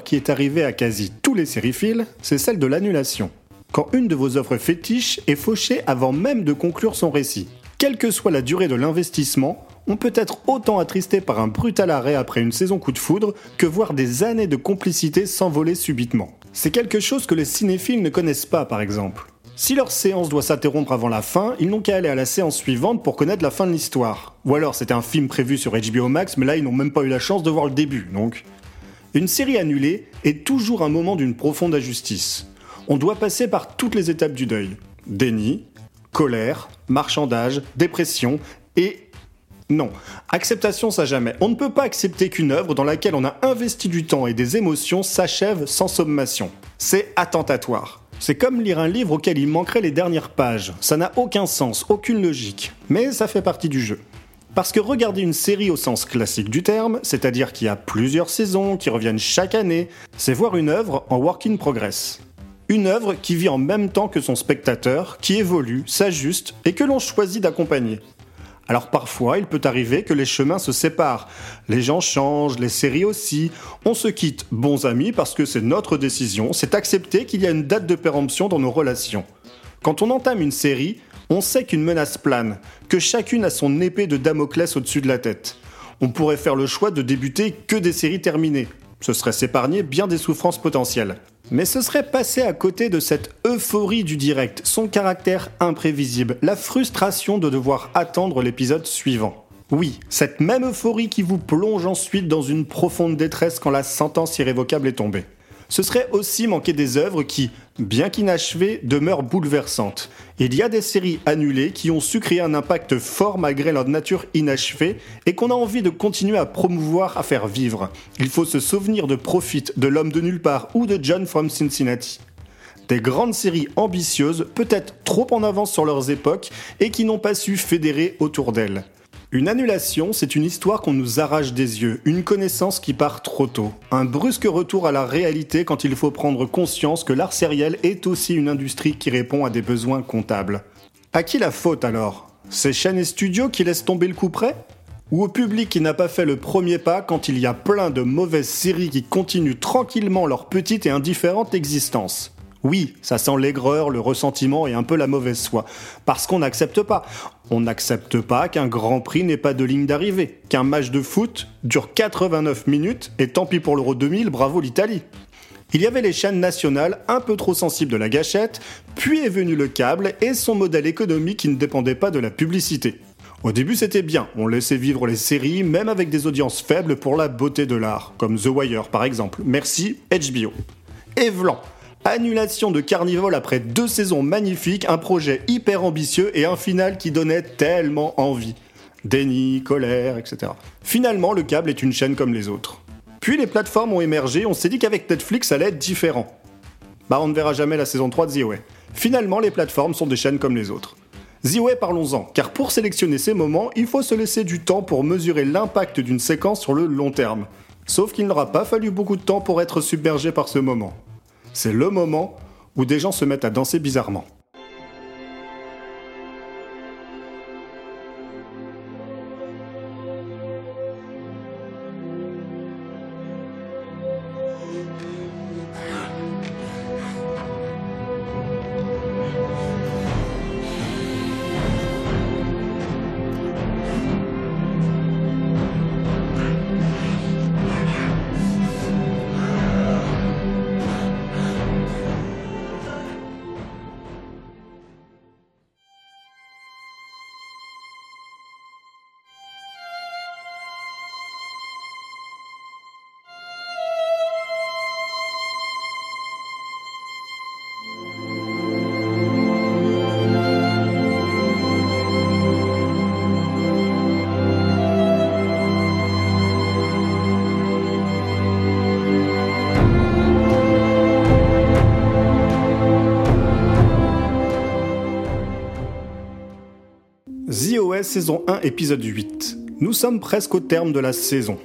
qui est arrivée à quasi tous les sériphiles, c'est celle de l'annulation. Quand une de vos œuvres fétiches est fauchée avant même de conclure son récit. Quelle que soit la durée de l'investissement, on peut être autant attristé par un brutal arrêt après une saison coup de foudre que voir des années de complicité s'envoler subitement. C'est quelque chose que les cinéphiles ne connaissent pas par exemple. Si leur séance doit s'interrompre avant la fin, ils n'ont qu'à aller à la séance suivante pour connaître la fin de l'histoire. Ou alors c'était un film prévu sur HBO Max, mais là ils n'ont même pas eu la chance de voir le début, donc. Une série annulée est toujours un moment d'une profonde injustice. On doit passer par toutes les étapes du deuil. Déni, colère, marchandage, dépression et non, acceptation ça jamais. On ne peut pas accepter qu'une œuvre dans laquelle on a investi du temps et des émotions s'achève sans sommation. C'est attentatoire. C'est comme lire un livre auquel il manquerait les dernières pages. Ça n'a aucun sens, aucune logique. Mais ça fait partie du jeu. Parce que regarder une série au sens classique du terme, c'est-à-dire qu'il y a plusieurs saisons qui reviennent chaque année, c'est voir une œuvre en work in progress. Une œuvre qui vit en même temps que son spectateur, qui évolue, s'ajuste et que l'on choisit d'accompagner. Alors parfois, il peut arriver que les chemins se séparent. Les gens changent, les séries aussi. On se quitte bons amis parce que c'est notre décision, c'est accepter qu'il y a une date de péremption dans nos relations. Quand on entame une série, on sait qu'une menace plane, que chacune a son épée de Damoclès au-dessus de la tête. On pourrait faire le choix de débuter que des séries terminées. Ce serait s'épargner bien des souffrances potentielles. Mais ce serait passer à côté de cette euphorie du direct, son caractère imprévisible, la frustration de devoir attendre l'épisode suivant. Oui, cette même euphorie qui vous plonge ensuite dans une profonde détresse quand la sentence irrévocable est tombée ce serait aussi manquer des œuvres qui, bien qu'inachevées, demeurent bouleversantes. Il y a des séries annulées qui ont su créer un impact fort malgré leur nature inachevée et qu'on a envie de continuer à promouvoir, à faire vivre. Il faut se souvenir de Profit, de L'homme de nulle part ou de John from Cincinnati. Des grandes séries ambitieuses, peut-être trop en avance sur leurs époques et qui n'ont pas su fédérer autour d'elles. Une annulation, c'est une histoire qu'on nous arrache des yeux, une connaissance qui part trop tôt, un brusque retour à la réalité quand il faut prendre conscience que l'art sériel est aussi une industrie qui répond à des besoins comptables. À qui la faute alors? Ces chaînes et studios qui laissent tomber le coup près? Ou au public qui n'a pas fait le premier pas quand il y a plein de mauvaises séries qui continuent tranquillement leur petite et indifférente existence? Oui, ça sent l'aigreur, le ressentiment et un peu la mauvaise foi. Parce qu'on n'accepte pas. On n'accepte pas qu'un Grand Prix n'ait pas de ligne d'arrivée, qu'un match de foot dure 89 minutes et tant pis pour l'Euro 2000, bravo l'Italie. Il y avait les chaînes nationales un peu trop sensibles de la gâchette, puis est venu le câble et son modèle économique qui ne dépendait pas de la publicité. Au début c'était bien, on laissait vivre les séries même avec des audiences faibles pour la beauté de l'art, comme The Wire par exemple. Merci HBO. Et Vlan, Annulation de Carnival après deux saisons magnifiques, un projet hyper ambitieux et un final qui donnait tellement envie. Déni, colère, etc. Finalement, le câble est une chaîne comme les autres. Puis les plateformes ont émergé, on s'est dit qu'avec Netflix, ça allait être différent. Bah, on ne verra jamais la saison 3 de The Finalement, les plateformes sont des chaînes comme les autres. The parlons-en, car pour sélectionner ces moments, il faut se laisser du temps pour mesurer l'impact d'une séquence sur le long terme. Sauf qu'il n'aura pas fallu beaucoup de temps pour être submergé par ce moment c'est le moment où des gens se mettent à danser bizarrement. Saison 1, épisode 8. Nous sommes presque au terme de la saison.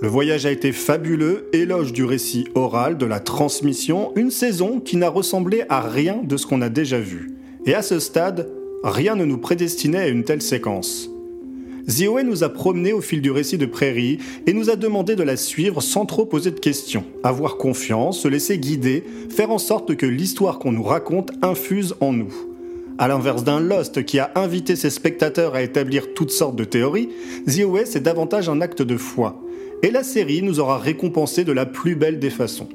Le voyage a été fabuleux, éloge du récit oral, de la transmission, une saison qui n'a ressemblé à rien de ce qu'on a déjà vu. Et à ce stade, rien ne nous prédestinait à une telle séquence. Zioé nous a promenés au fil du récit de Prairie et nous a demandé de la suivre sans trop poser de questions, avoir confiance, se laisser guider, faire en sorte que l'histoire qu'on nous raconte infuse en nous. À l'inverse d'un Lost qui a invité ses spectateurs à établir toutes sortes de théories, The c'est davantage un acte de foi. Et la série nous aura récompensé de la plus belle des façons.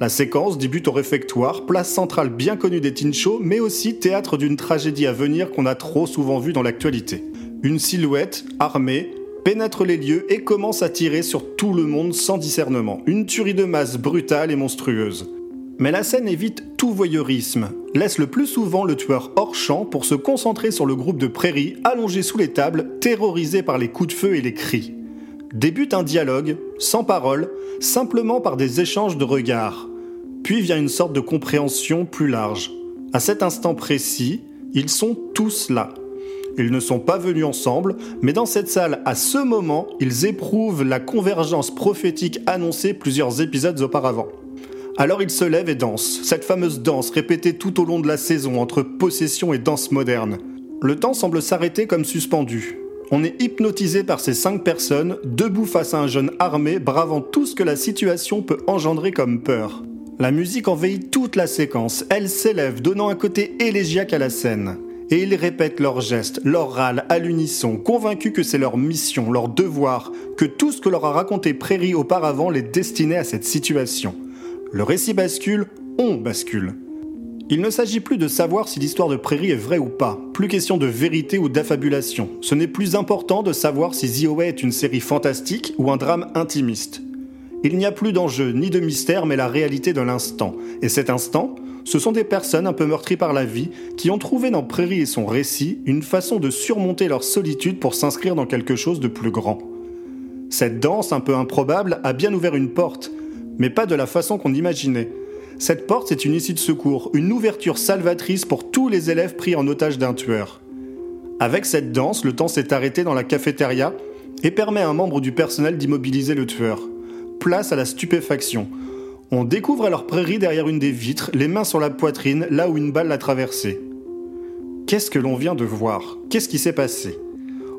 La séquence débute au réfectoire, place centrale bien connue des teen mais aussi théâtre d'une tragédie à venir qu'on a trop souvent vue dans l'actualité. Une silhouette, armée, pénètre les lieux et commence à tirer sur tout le monde sans discernement. Une tuerie de masse brutale et monstrueuse. Mais la scène évite tout voyeurisme, laisse le plus souvent le tueur hors champ pour se concentrer sur le groupe de prairies allongé sous les tables, terrorisé par les coups de feu et les cris. Débute un dialogue, sans parole, simplement par des échanges de regards. Puis vient une sorte de compréhension plus large. À cet instant précis, ils sont tous là. Ils ne sont pas venus ensemble, mais dans cette salle, à ce moment, ils éprouvent la convergence prophétique annoncée plusieurs épisodes auparavant. Alors ils se lèvent et dansent, cette fameuse danse répétée tout au long de la saison entre possession et danse moderne. Le temps semble s'arrêter comme suspendu. On est hypnotisé par ces cinq personnes, debout face à un jeune armé, bravant tout ce que la situation peut engendrer comme peur. La musique envahit toute la séquence, elle s'élève, donnant un côté élégiaque à la scène et ils répètent leurs gestes, leurs râles à l'unisson, convaincus que c'est leur mission, leur devoir, que tout ce que leur a raconté Prairie auparavant les destinait à cette situation. Le récit bascule, on bascule. Il ne s'agit plus de savoir si l'histoire de Prairie est vraie ou pas, plus question de vérité ou d'affabulation. Ce n'est plus important de savoir si The est une série fantastique ou un drame intimiste. Il n'y a plus d'enjeu ni de mystère mais la réalité de l'instant. Et cet instant, ce sont des personnes un peu meurtries par la vie qui ont trouvé dans Prairie et son récit une façon de surmonter leur solitude pour s'inscrire dans quelque chose de plus grand. Cette danse un peu improbable a bien ouvert une porte, mais pas de la façon qu'on imaginait. Cette porte, c'est une issue de secours, une ouverture salvatrice pour tous les élèves pris en otage d'un tueur. Avec cette danse, le temps s'est arrêté dans la cafétéria et permet à un membre du personnel d'immobiliser le tueur. Place à la stupéfaction. On découvre alors Prairie derrière une des vitres, les mains sur la poitrine, là où une balle l'a traversée. Qu'est-ce que l'on vient de voir? Qu'est-ce qui s'est passé?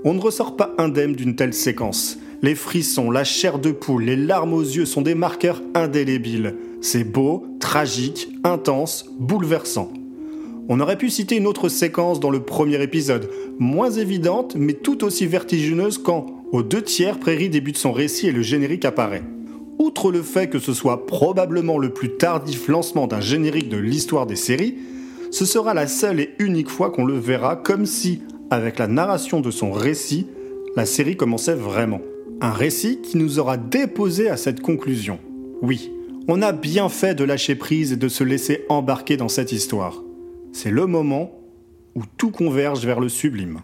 On ne ressort pas indemne d'une telle séquence. Les frissons, la chair de poule, les larmes aux yeux sont des marqueurs indélébiles. C'est beau, tragique, intense, bouleversant. On aurait pu citer une autre séquence dans le premier épisode, moins évidente mais tout aussi vertigineuse quand, aux deux tiers, Prairie débute son récit et le générique apparaît outre le fait que ce soit probablement le plus tardif lancement d'un générique de l'histoire des séries, ce sera la seule et unique fois qu'on le verra comme si, avec la narration de son récit, la série commençait vraiment. Un récit qui nous aura déposé à cette conclusion. Oui, on a bien fait de lâcher prise et de se laisser embarquer dans cette histoire. C'est le moment où tout converge vers le sublime.